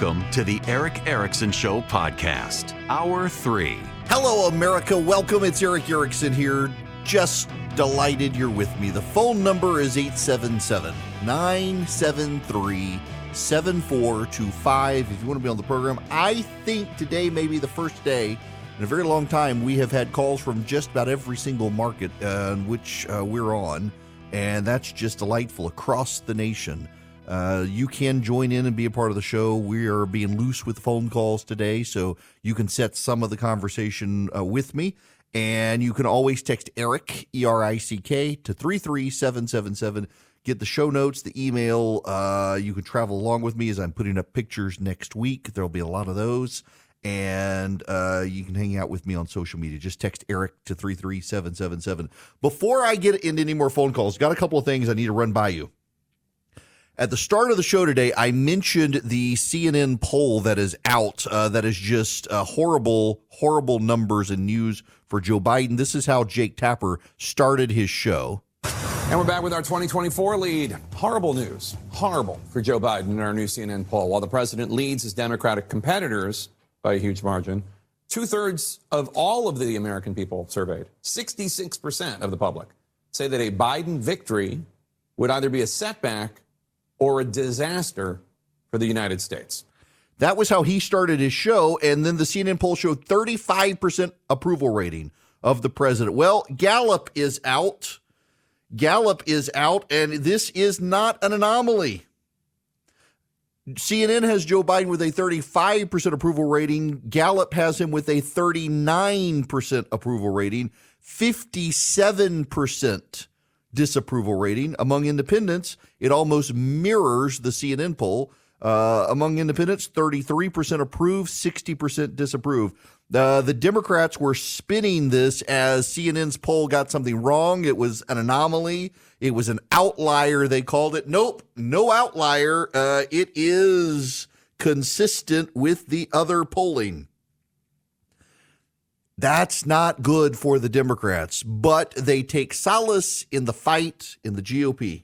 Welcome to the Erick Erickson Show podcast, hour three. Hello, America. Welcome. It's Erick Erickson here. Just delighted you're with me. The phone number is 877 973 7425. If you want to be on the program, I think today may be the first day in a very long time we have had calls from just about every single market uh, in which uh, we're on, and that's just delightful across the nation. Uh, you can join in and be a part of the show. We are being loose with phone calls today, so you can set some of the conversation uh, with me. And you can always text Eric, E R I C K, to 33777. Get the show notes, the email. Uh, you can travel along with me as I'm putting up pictures next week. There'll be a lot of those. And uh, you can hang out with me on social media. Just text Eric to 33777. Before I get into any more phone calls, got a couple of things I need to run by you. At the start of the show today, I mentioned the CNN poll that is out uh, that is just uh, horrible, horrible numbers and news for Joe Biden. This is how Jake Tapper started his show. And we're back with our 2024 lead. Horrible news. Horrible for Joe Biden in our new CNN poll. While the president leads his Democratic competitors by a huge margin, two thirds of all of the American people surveyed, 66% of the public, say that a Biden victory would either be a setback or a disaster for the United States. That was how he started his show. And then the CNN poll showed 35% approval rating of the president. Well, Gallup is out. Gallup is out, and this is not an anomaly. CNN has Joe Biden with a 35% approval rating. Gallup has him with a 39% approval rating, 57% disapproval rating. Among independents, it almost mirrors the CNN poll. Uh, among independents, 33% approve, 60% disapprove. Uh, the Democrats were spinning this as CNN's poll got something wrong. It was an anomaly. It was an outlier, they called it. Nope, no outlier. Uh, it is consistent with the other polling. That's not good for the Democrats, but they take solace in the fight in the GOP.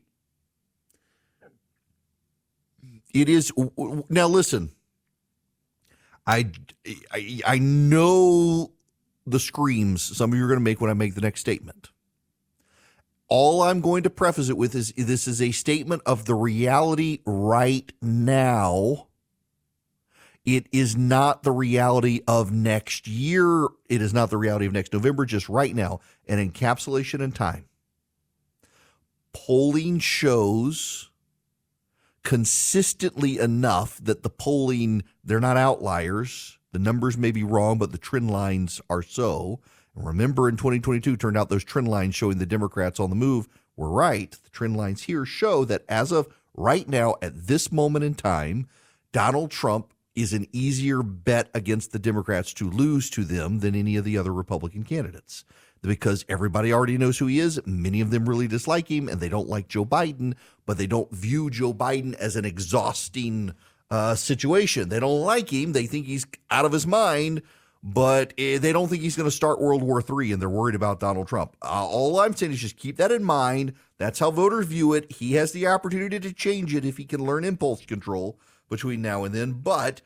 It is now. Listen, I, I, I know the screams some of you are going to make when I make the next statement. All I'm going to preface it with is this is a statement of the reality right now it is not the reality of next year. It is not the reality of next November, just right now, an encapsulation in time. Polling shows consistently enough that the polling, they're not outliers. The numbers may be wrong, but the trend lines are so. And remember, in 2022, turned out those trend lines showing the Democrats on the move were right. The trend lines here show that as of right now, at this moment in time, Donald Trump is an easier bet against the Democrats to lose to them than any of the other Republican candidates because everybody already knows who he is. Many of them really dislike him and they don't like Joe Biden, but they don't view Joe Biden as an exhausting uh, situation. They don't like him. They think he's out of his mind, but eh, they don't think he's going to start World War III and they're worried about Donald Trump. Uh, all I'm saying is just keep that in mind. That's how voters view it. He has the opportunity to change it if he can learn impulse control between now and then. But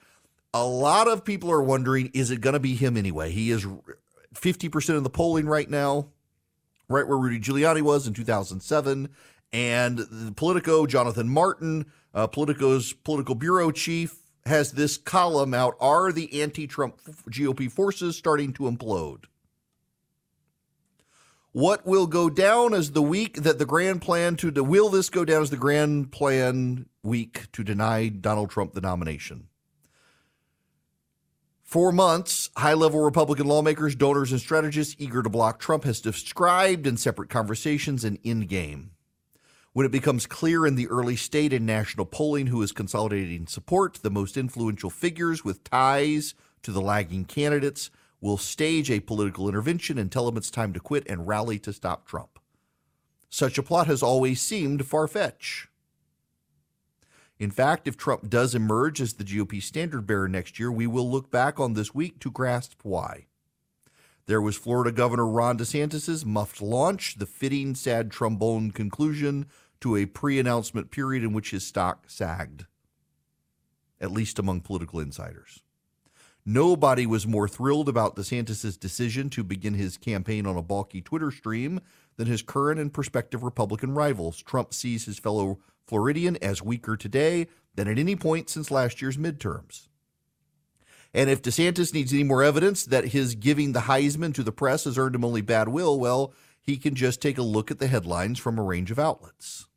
a lot of people are wondering is it going to be him anyway? He is 50% of the polling right now. right where Rudy Giuliani was in 2007. And the Politico, Jonathan Martin, uh, Politico's political bureau chief, has this column out Are the anti Trump GOP forces starting to implode? What will go down as the week that the grand plan to will this go down as the grand plan week to deny Donald Trump the nomination? For months, high level Republican lawmakers, donors, and strategists eager to block Trump has described in separate conversations an end game. When it becomes clear in the early state and national polling who is consolidating support, the most influential figures with ties to the lagging candidates will stage a political intervention and tell him it's time to quit and rally to stop Trump. Such a plot has always seemed far fetched. In fact, if Trump does emerge as the GOP standard bearer next year, we will look back on this week to grasp why. There was Florida Governor Ron DeSantis' muffed launch, the fitting sad trombone conclusion to a pre announcement period in which his stock sagged, at least among political insiders. Nobody was more thrilled about DeSantis' decision to begin his campaign on a balky Twitter stream than his current and prospective Republican rivals. Trump sees his fellow Floridian as weaker today than at any point since last year's midterms. And if DeSantis needs any more evidence that his giving the Heisman to the press has earned him only bad will, well, he can just take a look at the headlines from a range of outlets.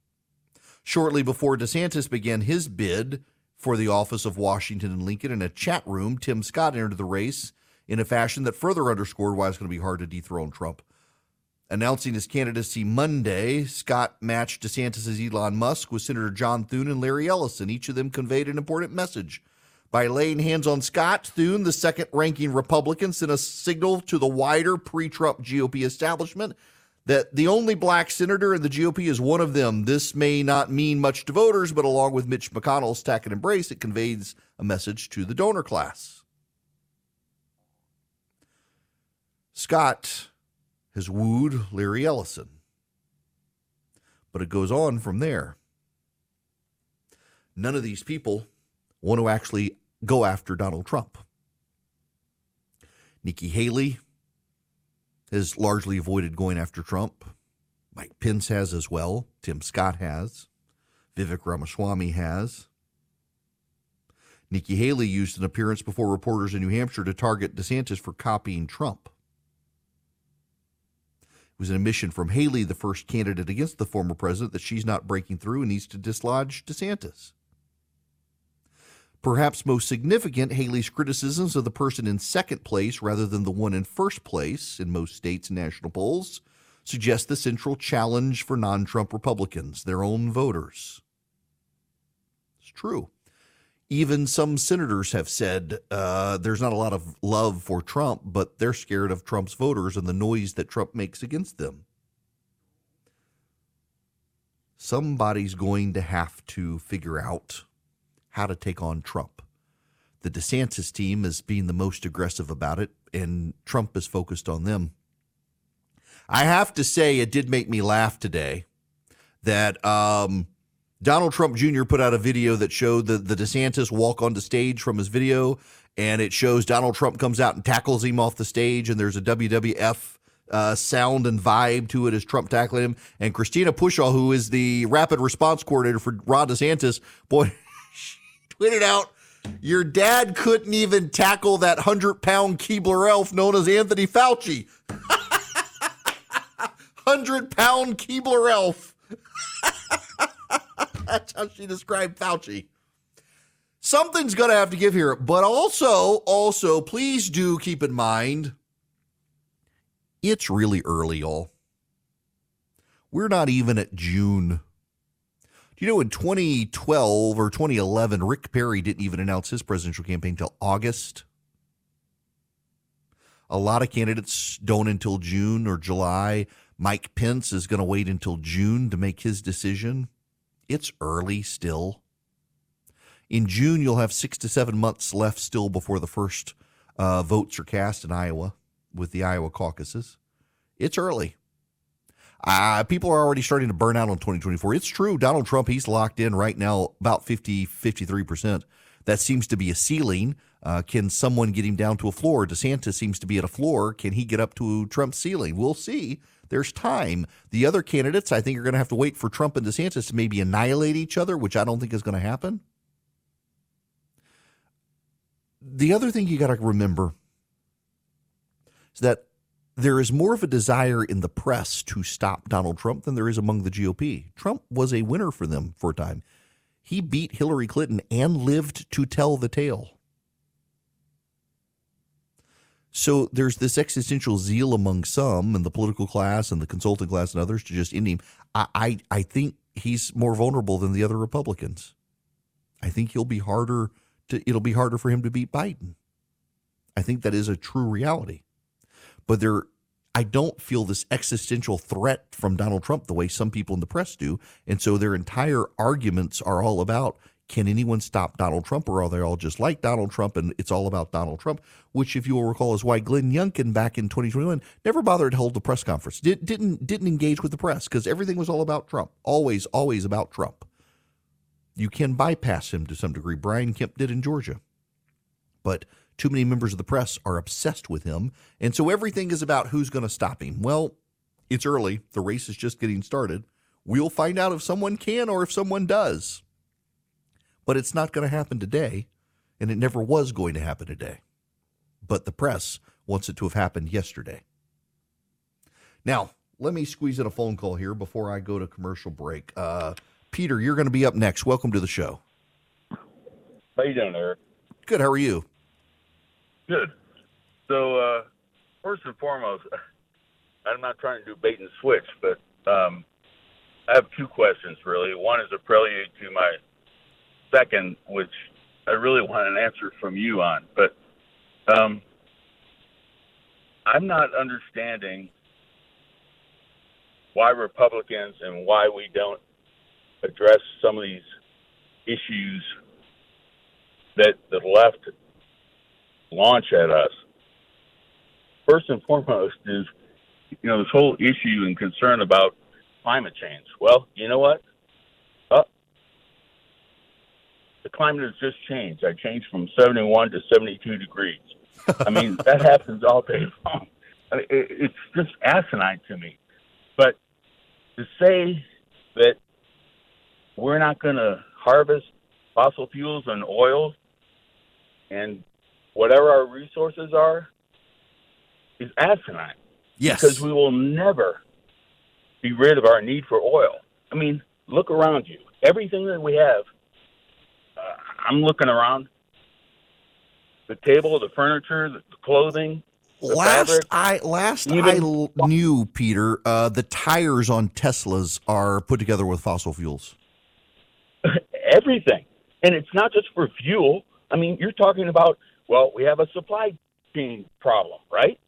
Shortly before DeSantis began his bid for the office of Washington and Lincoln in a chat room, Tim Scott entered the race in a fashion that further underscored why it's going to be hard to dethrone Trump. Announcing his candidacy Monday, Scott matched DeSantis' Elon Musk with Senator John Thune and Larry Ellison. Each of them conveyed an important message. By laying hands on Scott, Thune, the second ranking Republican, sent a signal to the wider pre Trump GOP establishment that the only black senator in the GOP is one of them. This may not mean much to voters, but along with Mitch McConnell's tack and embrace, it conveys a message to the donor class. Scott has wooed Larry Ellison, but it goes on from there. None of these people want to actually go after Donald Trump. Nikki Haley has largely avoided going after Trump. Mike Pence has as well. Tim Scott has. Vivek Ramaswamy has. Nikki Haley used an appearance before reporters in New Hampshire to target DeSantis for copying Trump. It was an admission from Haley, the first candidate against the former president, that she's not breaking through and needs to dislodge DeSantis. Perhaps most significant, Haley's criticisms of the person in second place rather than the one in first place in most states national polls suggest the central challenge for non Trump Republicans, their own voters. It's true. Even some senators have said uh, there's not a lot of love for Trump, but they're scared of Trump's voters and the noise that Trump makes against them. Somebody's going to have to figure out how to take on Trump. The DeSantis team is being the most aggressive about it, and Trump is focused on them. I have to say, it did make me laugh today that um, Donald Trump Jr. put out a video that showed the, the DeSantis walk onto stage from his video, and it shows Donald Trump comes out and tackles him off the stage, and there's a WWF uh, sound and vibe to it as Trump tackling him. And Christina Pushaw, who is the rapid response coordinator for Ron DeSantis, boy, tweeted out, Your dad couldn't even tackle that 100 pound Keebler elf known as Anthony Fauci. 100 pound Keebler elf. That's how she described Fauci. Something's going to have to give here. But also, also, please do keep in mind it's really early, y'all. We're not even at June. Do you know in 2012 or 2011, Rick Perry didn't even announce his presidential campaign until August? A lot of candidates don't until June or July. Mike Pence is going to wait until June to make his decision. It's early still. In June, you'll have six to seven months left still before the first uh, votes are cast in Iowa with the Iowa caucuses. It's early. Uh, people are already starting to burn out on 2024. It's true. Donald Trump, he's locked in right now about 50, 53%. That seems to be a ceiling. Uh, can someone get him down to a floor? DeSantis seems to be at a floor. Can he get up to Trump's ceiling? We'll see. There's time. The other candidates, I think, are going to have to wait for Trump and DeSantis to maybe annihilate each other, which I don't think is going to happen. The other thing you got to remember is that there is more of a desire in the press to stop Donald Trump than there is among the GOP. Trump was a winner for them for a time. He beat Hillary Clinton and lived to tell the tale. So there's this existential zeal among some and the political class and the consulting class and others to just end him. I, I, I think he's more vulnerable than the other Republicans. I think he'll be harder to it'll be harder for him to beat Biden. I think that is a true reality. But there I don't feel this existential threat from Donald Trump the way some people in the press do. And so their entire arguments are all about can anyone stop Donald Trump or are they all just like Donald Trump and it's all about Donald Trump, which if you will recall is why Glenn Youngkin back in 2021 never bothered to hold the press conference. Did, didn't didn't engage with the press because everything was all about Trump. Always always about Trump. You can bypass him to some degree. Brian Kemp did in Georgia. But too many members of the press are obsessed with him. And so everything is about who's going to stop him. Well, it's early. The race is just getting started. We'll find out if someone can or if someone does. But it's not going to happen today. And it never was going to happen today. But the press wants it to have happened yesterday. Now, let me squeeze in a phone call here before I go to commercial break. Uh, Peter, you're going to be up next. Welcome to the show. How you doing, Eric? Good. How are you? Good. So, uh, first and foremost, I'm not trying to do bait and switch, but um, I have two questions really. One is a prelude to my second, which I really want an answer from you on. But um, I'm not understanding why Republicans and why we don't address some of these issues that the left launch at us. First and foremost is, you know, this whole issue and concern about climate change. Well, you know what? Uh, the climate has just changed. I changed from 71 to 72 degrees. I mean, that happens all day long. I mean, it, it's just asinine to me. But to say that we're not going to harvest fossil fuels and oil and whatever our resources are is asinine. Yes. Because we will never be rid of our need for oil. I mean, look around you. Everything that we have, uh, I'm looking around the table, the furniture, the, the clothing. The last fabric. I last Even- I l- knew, Peter, uh, the tires on Teslas are put together with fossil fuels. everything. And it's not just for fuel. I mean, you're talking about, well, we have a supply chain problem, right?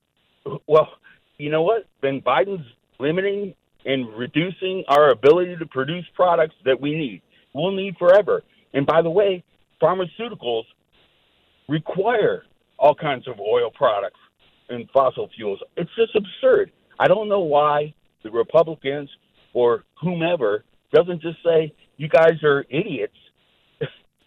Well, you know what? Then Biden's limiting and reducing our ability to produce products that we need. We'll need forever. And by the way, pharmaceuticals require all kinds of oil products and fossil fuels. It's just absurd. I don't know why the Republicans or whomever doesn't just say, you guys are idiots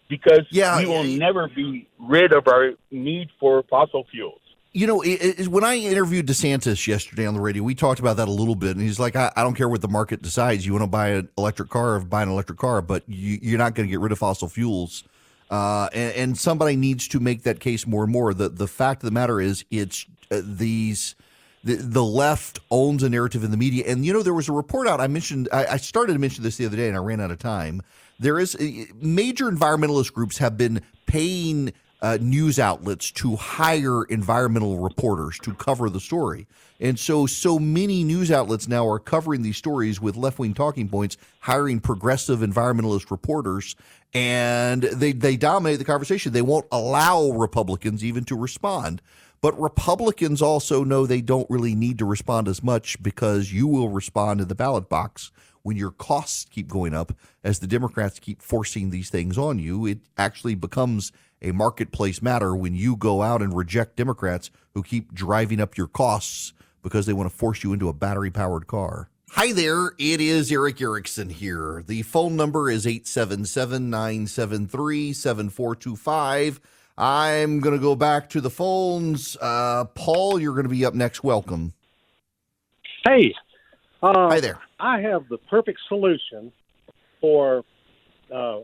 because Yeah, we will yeah. never be rid of our need for fossil fuels. You know, it, it, when I interviewed DeSantis yesterday on the radio, we talked about that a little bit, and he's like, "I, I don't care what the market decides. You want to buy an electric car, or buy an electric car, but you, you're not going to get rid of fossil fuels." Uh, and, and somebody needs to make that case more and more. The the fact of the matter is, it's uh, these the, the left owns a narrative in the media. And you know, there was a report out. I mentioned. I, I started to mention this the other day, and I ran out of time. There is uh, major environmentalist groups have been paying uh, news outlets to hire environmental reporters to cover the story. And so, so many news outlets now are covering these stories with left wing talking points, hiring progressive environmentalist reporters, and they, they dominate the conversation. They won't allow Republicans even to respond. But Republicans also know they don't really need to respond as much because you will respond in the ballot box when your costs keep going up as the Democrats keep forcing these things on you. It actually becomes a marketplace matter when you go out and reject Democrats who keep driving up your costs because they want to force you into a battery powered car. Hi there, it is Erick Erickson here. The phone number is 877 973 7425. I'm going to go back to the phones. Uh, Paul, you're going to be up next. Welcome. Hey, Uh, Hi there. I have the perfect solution for uh,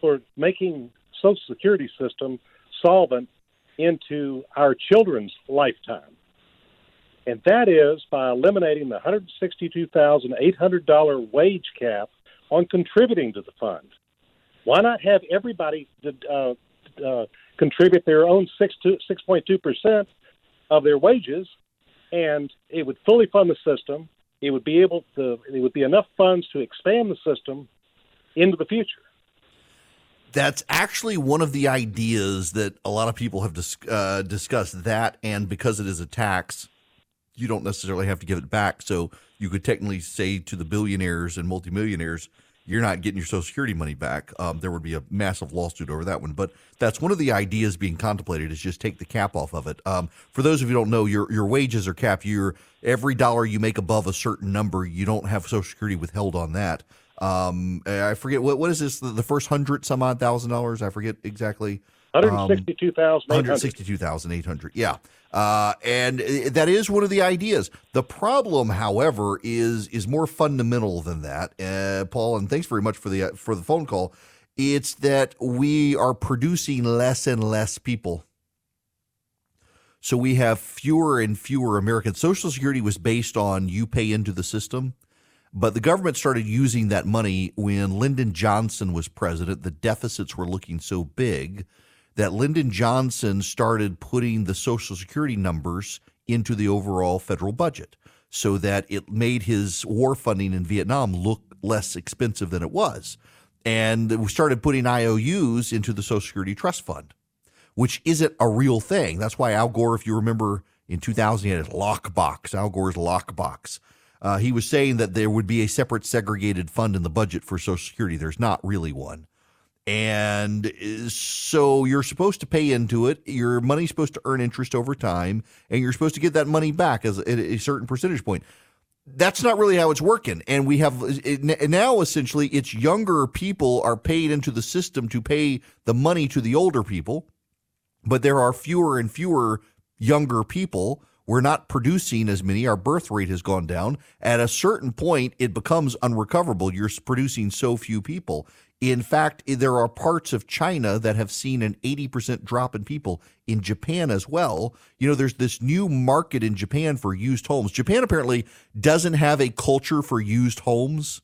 for making Social Security system solvent into our children's lifetime, and that is by eliminating the hundred sixty-two thousand eight hundred dollar wage cap on contributing to the fund. Why not have everybody uh, uh, contribute their own six to six point two percent of their wages, and it would fully fund the system. It would be able to. It would be enough funds to expand the system into the future. That's actually one of the ideas that a lot of people have dis- uh, discussed. That, and because it is a tax, you don't necessarily have to give it back. So you could technically say to the billionaires and multimillionaires, you're not getting your Social Security money back. Um, there would be a massive lawsuit over that one. But that's one of the ideas being contemplated is just take the cap off of it. Um, for those of you who don't know, your your wages are capped. Your every dollar you make above a certain number, you don't have Social Security withheld on that. Um, I forget what what is this? The, the first hundred some odd thousand dollars? I forget exactly. One hundred sixty-two thousand. One hundred sixty-two thousand eight hundred. Yeah, uh, and that is one of the ideas. The problem, however, is is more fundamental than that, uh, Paul. And thanks very much for the for the phone call. It's that we are producing less and less people. So we have fewer and fewer Americans. Social Security was based on you pay into the system. But the government started using that money when Lyndon Johnson was president. The deficits were looking so big that Lyndon Johnson started putting the Social Security numbers into the overall federal budget so that it made his war funding in Vietnam look less expensive than it was. And we started putting IOUs into the Social Security Trust Fund, which isn't a real thing. That's why Al Gore, if you remember in 2000, he had his lockbox, Al Gore's lockbox. Uh, he was saying that there would be a separate segregated fund in the budget for Social Security. There's not really one. And uh, so you're supposed to pay into it. Your money's supposed to earn interest over time, and you're supposed to get that money back as a, a certain percentage point. That's not really how it's working. And we have uh, it, now essentially it's younger people are paid into the system to pay the money to the older people, but there are fewer and fewer younger people we're not producing as many. Our birth rate has gone down. At a certain point, it becomes unrecoverable. You're producing so few people. In fact, there are parts of China that have seen an 80% drop in people. In Japan as well. You know, there's this new market in Japan for used homes. Japan apparently doesn't have a culture for used homes.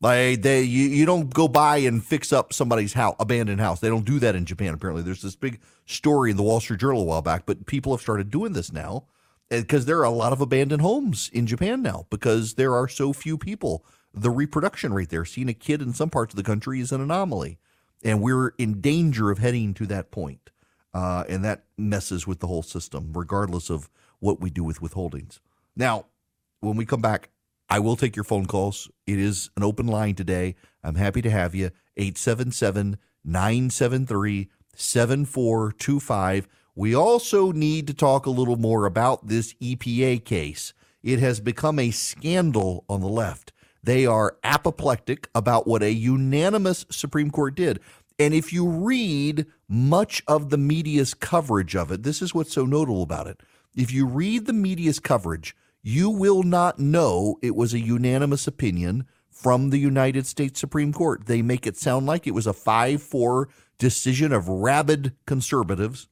Like they, you, you don't go by and fix up somebody's house, abandoned house. They don't do that in Japan. Apparently, there's this big story in the Wall Street Journal a while back, but people have started doing this now eh, because there are a lot of abandoned homes in Japan now because there are so few people the reproduction rate there. Seeing a kid in some parts of the country is an anomaly. And we're in danger of heading to that point. Uh, and that messes with the whole system, regardless of what we do with withholdings. Now, when we come back, I will take your phone calls. It is an open line today. I'm happy to have you. 877 973 7425. We also need to talk a little more about this EPA case. It has become a scandal on the left. They are apoplectic about what a unanimous Supreme Court did. And if you read much of the media's coverage of it, this is what's so notable about it. If you read the media's coverage, you will not know it was a unanimous opinion from the United States Supreme Court. They make it sound like it was a 5 4 decision of rabid conservatives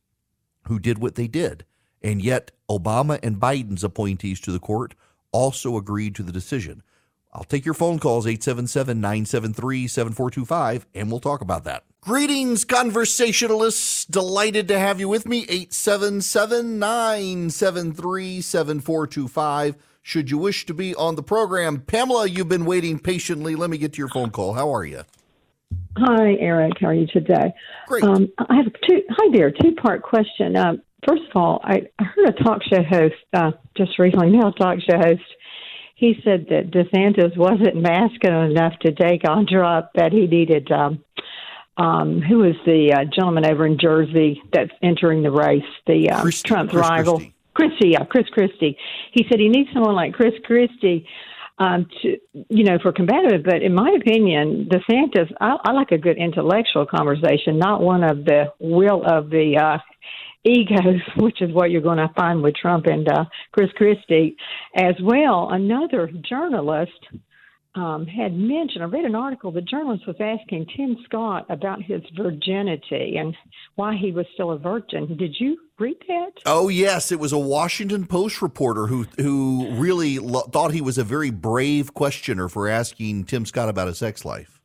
who did what they did. And yet, Obama and Biden's appointees to the court also agreed to the decision. I'll take your phone calls, 877 973 7425, and we'll talk about that. Greetings, conversationalists. Delighted to have you with me. 877 973 7425. Should you wish to be on the program, Pamela, you've been waiting patiently. Let me get to your phone call. How are you? Hi, Eric. How are you today? Great. Um, I have two. Hi there. Two part question. Um, first of all, I, I heard a talk show host uh, just recently, now talk show host he said that DeSantis wasn't masculine enough to take on Trump, that he needed. Um, um, who is the uh, gentleman over in Jersey that's entering the race? The uh, Christie, Trump's Chris rival, Christie. Christie. Yeah, Chris Christie. He said he needs someone like Chris Christie. Um, to you know, for competitive, but in my opinion, DeSantis, I, I like a good intellectual conversation, not one of the will of the uh, egos, which is what you're going to find with Trump and uh, Chris Christie, as well. Another journalist um, had mentioned, I read an article, the journalist was asking Tim Scott about his virginity and why he was still a virgin. Did you read that? Oh yes, it was a Washington Post reporter who who really lo- thought he was a very brave questioner for asking Tim Scott about his sex life.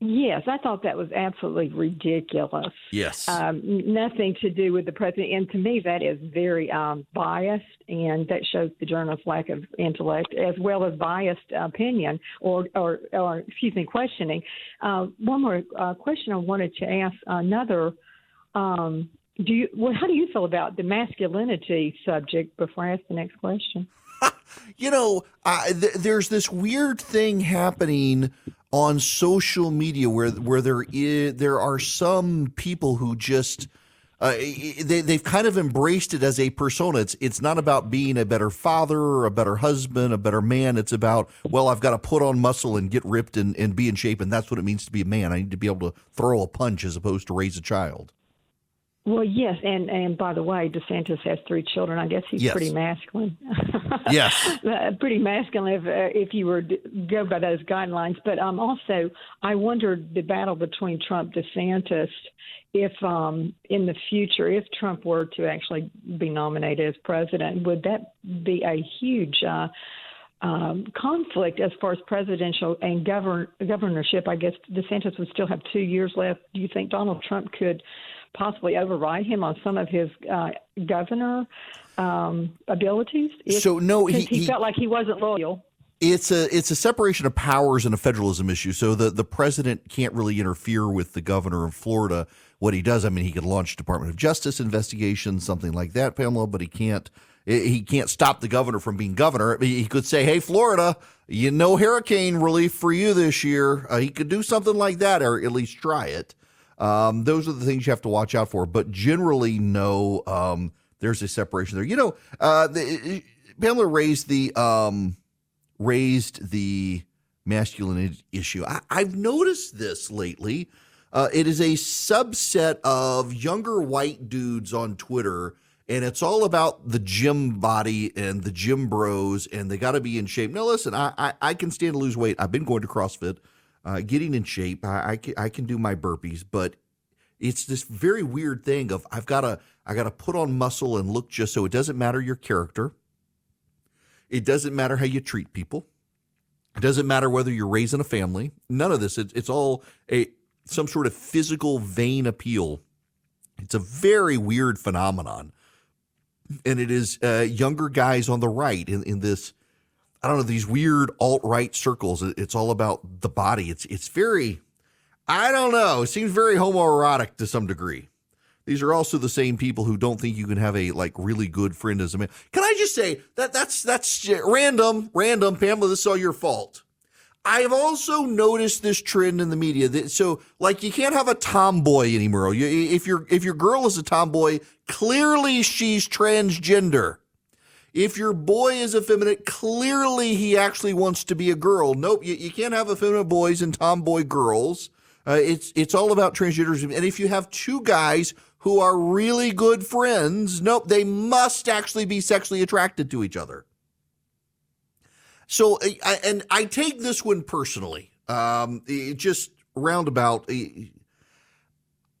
Yes, I thought that was absolutely ridiculous. Yes. Um, nothing to do with the president. And to me, that is very um, biased, and that shows the journalist's lack of intellect as well as biased opinion or, or, or excuse me, questioning. Uh, one more uh, question I wanted to ask another. Um, do you, well, how do you feel about the masculinity subject before I ask the next question? You know, th- there's this weird thing happening on social media where where there is there are some people who just uh, they they've kind of embraced it as a persona. It's it's not about being a better father or a better husband, a better man. It's about well, I've got to put on muscle and get ripped and, and be in shape, and that's what it means to be a man. I need to be able to throw a punch as opposed to raise a child. Well, yes, and and by the way, DeSantis has three children. I guess he's yes. pretty masculine. yes, uh, pretty masculine if uh, if you were to go by those guidelines. But um, also, I wondered the battle between Trump DeSantis. If um, in the future, if Trump were to actually be nominated as president, would that be a huge uh, um, conflict as far as presidential and govern- governorship? I guess DeSantis would still have two years left. Do you think Donald Trump could? possibly override him on some of his uh, governor um, abilities. If, so no, he, he, he felt like he wasn't loyal. It's a it's a separation of powers and a federalism issue. So the the president can't really interfere with the governor of Florida. What he does, I mean, he could launch Department of Justice investigations, something like that, Pamela. But he can't he can't stop the governor from being governor. He could say, "Hey, Florida, you know hurricane relief for you this year." Uh, he could do something like that, or at least try it. Um, those are the things you have to watch out for. But generally, no, um, there's a separation there. You know, uh, Pamela raised the um, raised the masculinity issue. I, I've noticed this lately. Uh, it is a subset of younger white dudes on Twitter, and it's all about the gym body and the gym bros, and they got to be in shape. Now, listen, I, I, I can stand to lose weight. I've been going to CrossFit uh, getting in shape. I, I can, I can do my burpees, but it's this very weird thing of I've got to I got to put on muscle and look just so it doesn't matter your character. It doesn't matter how you treat people. It doesn't matter whether you're raising a family. None of this. It, it's all a some sort of physical vain appeal. It's a very weird phenomenon, and it is uh, younger guys on the right in, in this I don't know these weird alt right circles. It's all about the body. It's it's very I don't know. It seems very homoerotic to some degree. These are also the same people who don't think you can have a like really good friend as a man. Can I just say that that's that's random, random, Pamela. This is all your fault. I've also noticed this trend in the media that so like you can't have a tomboy anymore. You, if your if your girl is a tomboy, clearly she's transgender. If your boy is effeminate, clearly he actually wants to be a girl. Nope, you, you can't have effeminate boys and tomboy girls. Uh, it's it's all about transgenderism. And if you have two guys who are really good friends, nope, they must actually be sexually attracted to each other. So, and I take this one personally. Um, just roundabout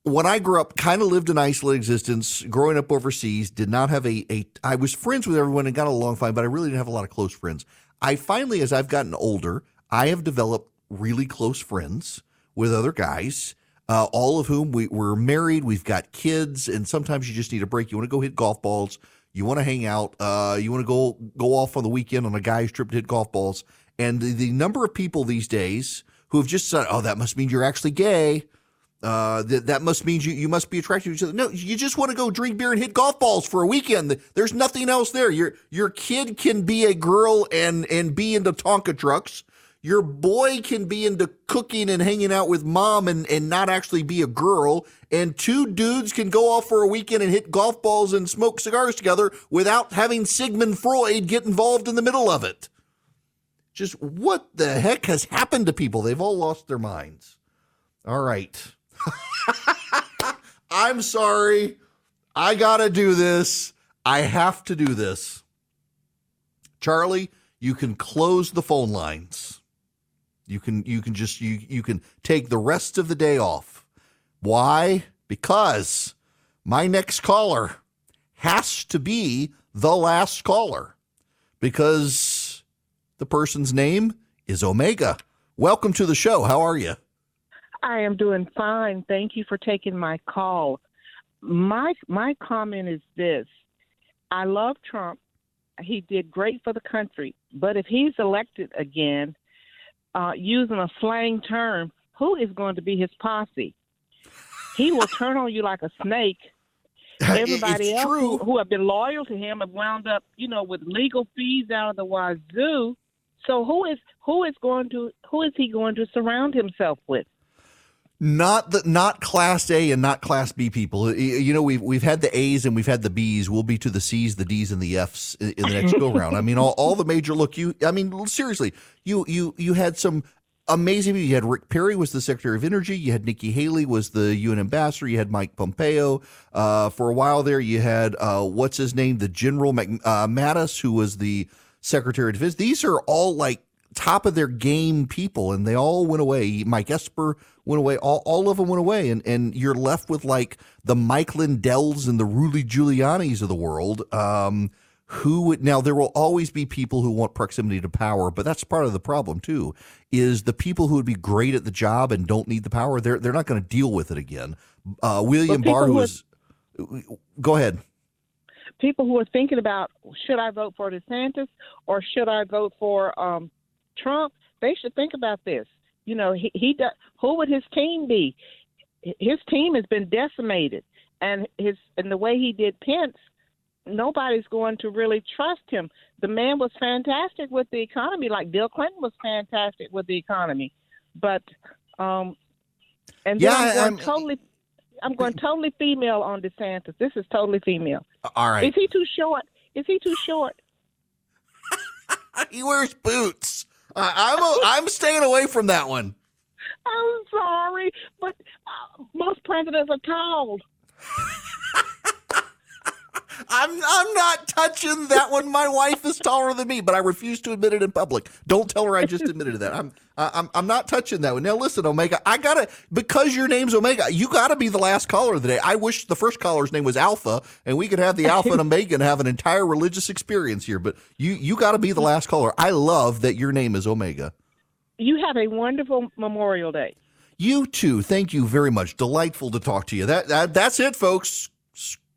when I grew up, kind of lived an isolated existence. Growing up overseas, did not have a, a. I was friends with everyone and got along fine, but I really didn't have a lot of close friends. I finally, as I've gotten older, I have developed really close friends with other guys, uh, all of whom we, we're married. We've got kids, and sometimes you just need a break. You want to go hit golf balls. You want to hang out. Uh, you want to go go off on the weekend on a guy's trip to hit golf balls. And the, the number of people these days who have just said, "Oh, that must mean you're actually gay." Uh, that that must mean you you must be attracted to each other. No, you just want to go drink beer and hit golf balls for a weekend. There's nothing else there. Your your kid can be a girl and and be into Tonka trucks. Your boy can be into cooking and hanging out with mom and, and not actually be a girl. And two dudes can go off for a weekend and hit golf balls and smoke cigars together without having Sigmund Freud get involved in the middle of it. Just what the heck has happened to people? They've all lost their minds. All right. I'm sorry. I gotta do this. I have to do this. Charlie, you can close the phone lines. You can you can just you you can take the rest of the day off. Why? Because my next caller has to be the last caller because the person's name is Omega. Welcome to the show. How are you? I am doing fine. Thank you for taking my call. My my comment is this. I love Trump. He did great for the country. But if he's elected again, uh, using a slang term, who is going to be his posse? He will turn on you like a snake. Everybody It's else true. who, who have been loyal to him have wound up, you know, with legal fees out of the wazoo. So who is who is going to who is he going to surround himself with? Not the not class A and not class B people. You know, we've we've had the A's and we've had the B's. We'll be to the C's, the D's, and the F's in the next go round. I mean, all, all the major look. You, I mean, seriously, you you you had some amazing. You had Rick Perry was the Secretary of Energy. You had Nikki Haley was the UN ambassador. You had Mike Pompeo. Uh, for a while there, you had uh, what's his name, the General Mc, uh, Mattis, who was the Secretary of Defense. These are all like top of their game people, and they all went away. Mike Esper went away. All, all of them went away, and and you're left with like the Mike Lindells and the Rudy Giuliani's of the world. Um, who would now? There will always be people who want proximity to power, but that's part of the problem too. Is the people who would be great at the job and don't need the power? They're they're not going to deal with it again. Uh, William Barr, who is, was, go ahead. people who are thinking about should I vote for DeSantis or should I vote for um, Trump, they should think about this. You know, he, he does, who would his team be? His team has been decimated, and his and the way he did Pence, nobody's going to really trust him. The man was fantastic with the economy, like Bill Clinton was fantastic with the economy, but um, and then Yeah, I'm going I'm- totally. I'm going totally female on DeSantis. This is totally female. All right, Is he too short? Is he too short? he wears boots. I, I'm a, I'm staying away from that one. I'm sorry, but uh, most presidents are tall. I'm I'm not touching that one. My wife is taller than me, but I refuse to admit it in public. Don't tell her I just admitted that. I'm I- I'm I'm not touching that one. Now listen, Omega, I gotta because your name's Omega, you gotta be the last caller of the day. I wish the first caller's name was Alpha, and we could have the Alpha and Omega and have an entire religious experience here. But you you gotta be the last caller. I love that your name is Omega. You have a wonderful Memorial Day. You too. Thank you very much. Delightful to talk to you. That, that that's it, folks.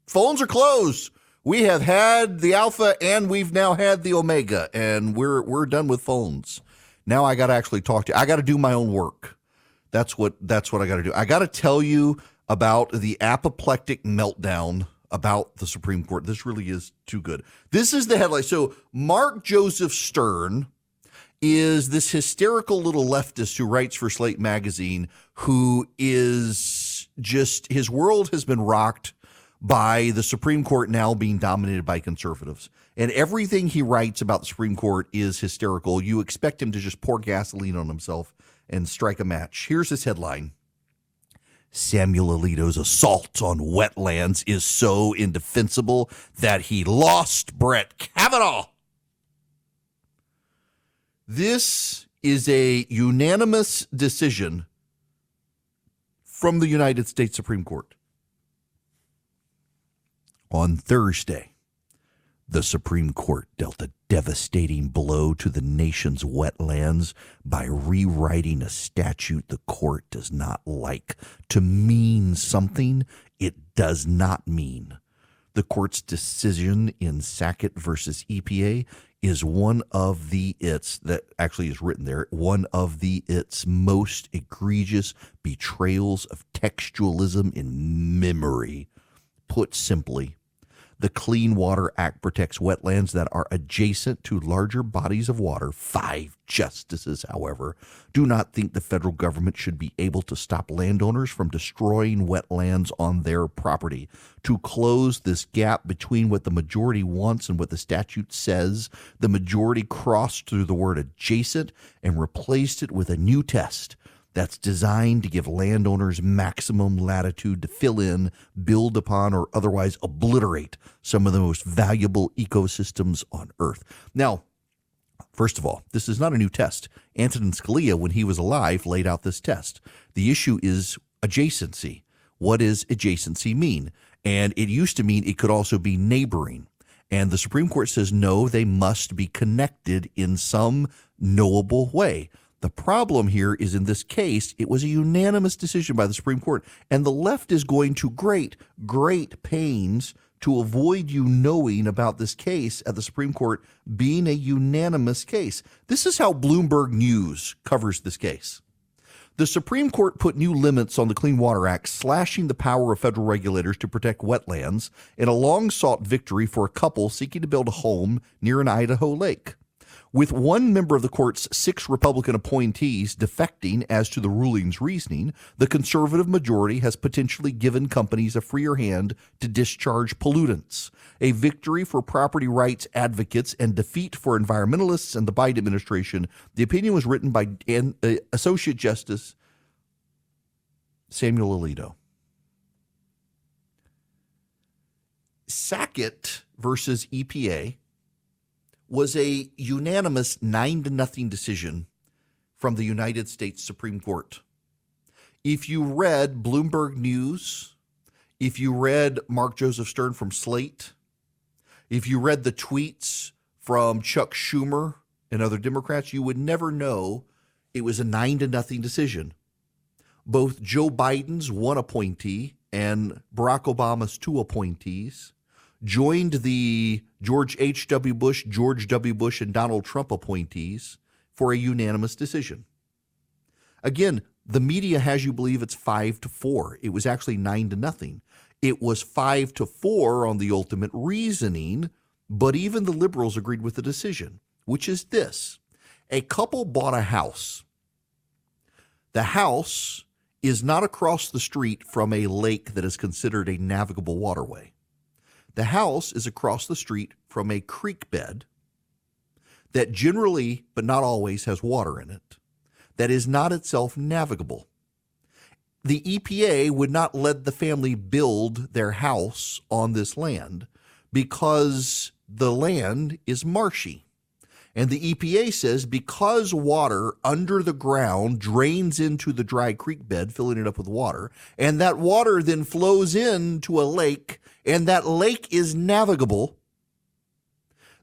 Phones are closed. We have had the Alpha and we've now had the Omega, and we're we're done with phones. Now I got to actually talk to you. I got to do my own work. That's what that's what I got to do. I got to tell you about the apoplectic meltdown about the Supreme Court. This really is too good. This is the headline. So Mark Joseph Stern is this hysterical little leftist who writes for Slate magazine who is just his world has been rocked by the Supreme Court now being dominated by conservatives. And everything he writes about the Supreme Court is hysterical. You expect him to just pour gasoline on himself and strike a match. Here's his headline. Samuel Alito's assault on wetlands is so indefensible that he lost Brett Kavanaugh. This is a unanimous decision from the United States Supreme Court. On Thursday, the Supreme Court dealt a devastating blow to the nation's wetlands by rewriting a statute the court does not like to mean something it does not mean. The court's decision in Sackett versus EPA is one of the its that actually is written there, one of the its most egregious betrayals of textualism in memory. Put simply, the Clean Water Act protects wetlands that are adjacent to larger bodies of water. Five justices, however, do not think the federal government should be able to stop landowners from destroying wetlands on their property. To close this gap between what the majority wants and what the statute says, the majority crossed through the word adjacent and replaced it with a new test that's designed to give landowners maximum latitude to fill in, build upon, or otherwise obliterate some of the most valuable ecosystems on Earth. Now, First of all, this is not a new test. Antonin Scalia, when he was alive, laid out this test. The issue is adjacency. What does adjacency mean? And it used to mean it could also be neighboring. And the Supreme Court says no, they must be connected in some knowable way. The problem here is in this case, it was a unanimous decision by the Supreme Court, and the left is going to great, great pains to avoid you knowing about this case at the Supreme Court being a unanimous case. This is how Bloomberg News covers this case. The Supreme Court put new limits on the Clean Water Act, slashing the power of federal regulators to protect wetlands in a long sought victory for a couple seeking to build a home near an Idaho lake. With one member of the court's six Republican appointees defecting as to the ruling's reasoning, the conservative majority has potentially given companies a freer hand to discharge pollutants. A victory for property rights advocates and defeat for environmentalists and the Biden administration. The opinion was written by uh, Associate Justice Samuel Alito. Sackett versus EPA was a unanimous nine to nothing decision from the United States Supreme Court. If you read Bloomberg News, if you read Mark Joseph Stern from Slate, if you read the tweets from Chuck Schumer and other Democrats, you would never know it was a nine to nothing decision. Both Joe Biden's one appointee and Barack Obama's two appointees joined the George H.W. Bush, George W. Bush, and Donald Trump appointees for a unanimous decision. Again, the media has you believe it's five to four. It was actually nine to nothing. It was five to four on the ultimate reasoning, but even the liberals agreed with the decision, which is this a couple bought a house. The house is not across the street from a lake that is considered a navigable waterway. The house is across the street from a creek bed that generally, but not always, has water in it, that is not itself navigable. The EPA would not let the family build their house on this land because the land is marshy. And the EPA says because water under the ground drains into the dry creek bed, filling it up with water, and that water then flows into a lake, and that lake is navigable,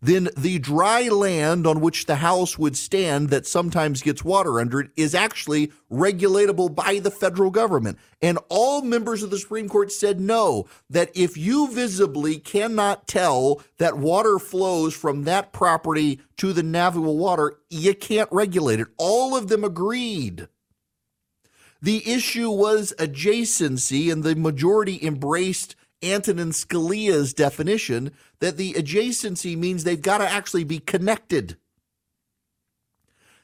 then the dry land on which the house would stand that sometimes gets water under it is actually regulatable by the federal government. And all members of the Supreme Court said no, that if you visibly cannot tell that water flows from that property to the navigable water, you can't regulate it. All of them agreed. The issue was adjacency, and the majority embraced Antonin Scalia's definition that the adjacency means they've got to actually be connected.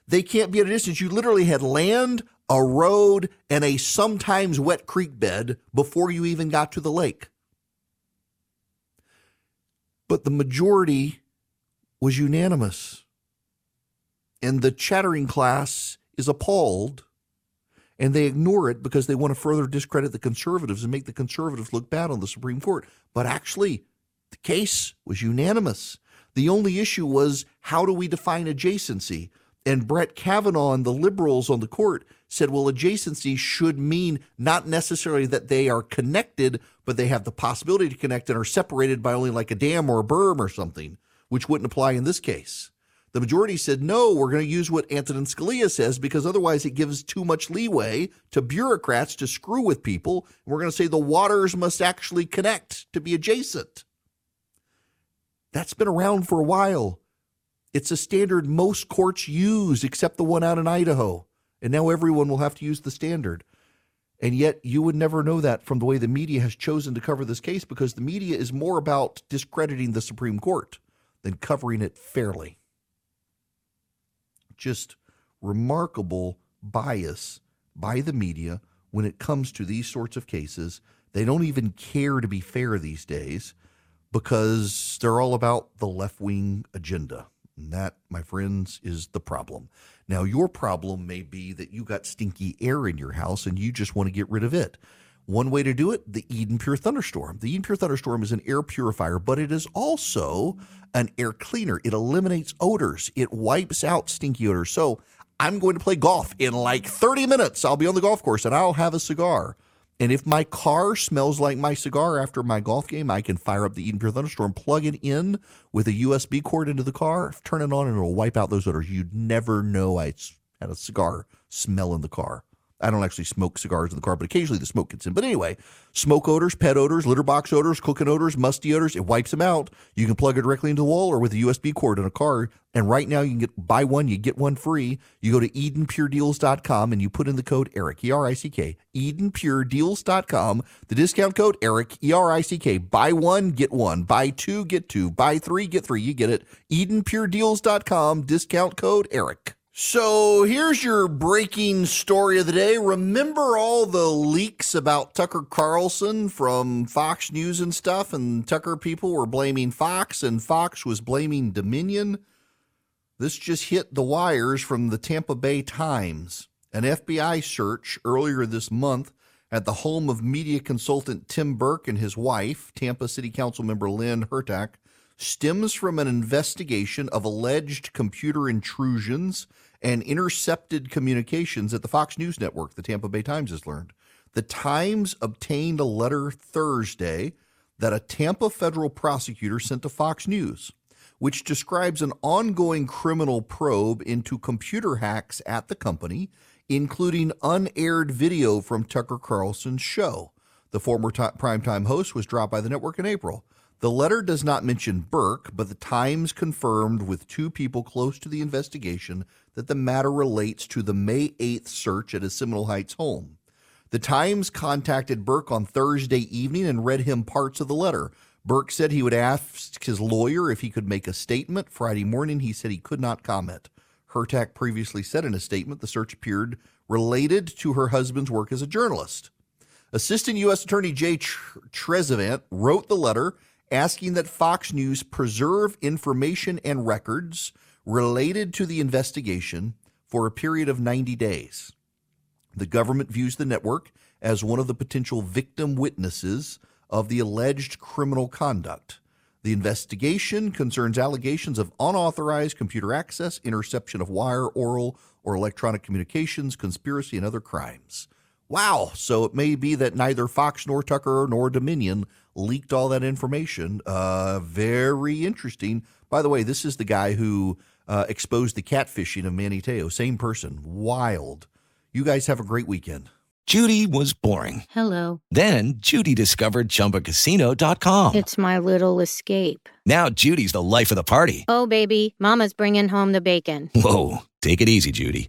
They can't be at a distance. You literally had land, a road, and a sometimes wet creek bed before you even got to the lake. But the majority was unanimous. And the chattering class is appalled and they ignore it because they want to further discredit the conservatives and make the conservatives look bad on the Supreme Court. But actually, the case was unanimous. The only issue was how do we define adjacency? And Brett Kavanaugh and the liberals on the court said, well, adjacency should mean not necessarily that they are connected, but they have the possibility to connect and are separated by only like a dam or a berm or something, which wouldn't apply in this case. The majority said, no, we're going to use what Antonin Scalia says because otherwise it gives too much leeway to bureaucrats to screw with people. We're going to say the waters must actually connect to be adjacent. That's been around for a while. It's a standard most courts use, except the one out in Idaho. And now everyone will have to use the standard. And yet, you would never know that from the way the media has chosen to cover this case because the media is more about discrediting the Supreme Court than covering it fairly just remarkable bias by the media when it comes to these sorts of cases. They don't even care to be fair these days because they're all about the left wing agenda. And that, my friends, is the problem. Now, your problem may be that you got stinky air in your house and you just want to get rid of it. One way to do it, the Eden Pure Thunderstorm. The Eden Pure Thunderstorm is an air purifier, but it is also an air cleaner. It eliminates odors, it wipes out stinky odors. So I'm going to play golf in like 30 minutes. I'll be on the golf course and I'll have a cigar. And if my car smells like my cigar after my golf game, I can fire up the Eden Pure Thunderstorm, plug it in with a USB cord into the car, turn it on, and it'll wipe out those odors. You'd never know I had a cigar smell in the car. I don't actually smoke cigars in the car, but occasionally the smoke gets in. But anyway, smoke odors, pet odors, litter box odors, cooking odors, musty odors, it wipes them out. You can plug it directly into the wall or with a USB cord in a car. And right now you can get buy one, you get one free. You go to EdenPureDeals.com and you put in the code ERIC, E R I C K, EdenPureDeals.com, the discount code ERIC, E R I C K. Buy one, get one. Buy two, get two. Buy three, get three. You get it. EdenPureDeals.com, discount code ERIC. So here's your breaking story of the day. Remember all the leaks about Tucker Carlson from Fox News and stuff? And Tucker people were blaming Fox, and Fox was blaming Dominion. This just hit the wires from the Tampa Bay Times. An FBI search earlier this month at the home of media consultant Tim Burke and his wife, Tampa City Council member Lynn Hurtak, stems from an investigation of alleged computer intrusions and intercepted communications at the Fox News network, the Tampa Bay Times has learned. The Times obtained a letter Thursday that a Tampa federal prosecutor sent to Fox News, which describes an ongoing criminal probe into computer hacks at the company, including unaired video from Tucker Carlson's show. The former t- primetime host was dropped by the network in April. The letter does not mention Burke, but the Times confirmed with two people close to the investigation that the matter relates to the May 8th search at his Seminole Heights home. The Times contacted Burke on Thursday evening and read him parts of the letter. Burke said he would ask his lawyer if he could make a statement. Friday morning, he said he could not comment. Hurtak previously said in a statement the search appeared related to her husband's work as a journalist. Assistant U.S. Attorney Jay Trezevant wrote the letter asking that Fox News preserve information and records related to the investigation for a period of 90 days. The government views the network as one of the potential victim witnesses of the alleged criminal conduct. The investigation concerns allegations of unauthorized computer access, interception of wire, oral, or electronic communications, conspiracy, and other crimes. Wow. So it may be that neither Fox nor Tucker nor Dominion leaked all that information. Uh, very interesting. By the way, this is the guy who uh, exposed the catfishing of Manti Te'o. Same person. Wild. You guys have a great weekend. Judy was boring. Hello. Then Judy discovered ChumbaCasino.com. It's my little escape. Now Judy's the life of the party. Oh, baby, Mama's bringing home the bacon. Whoa, take it easy, Judy.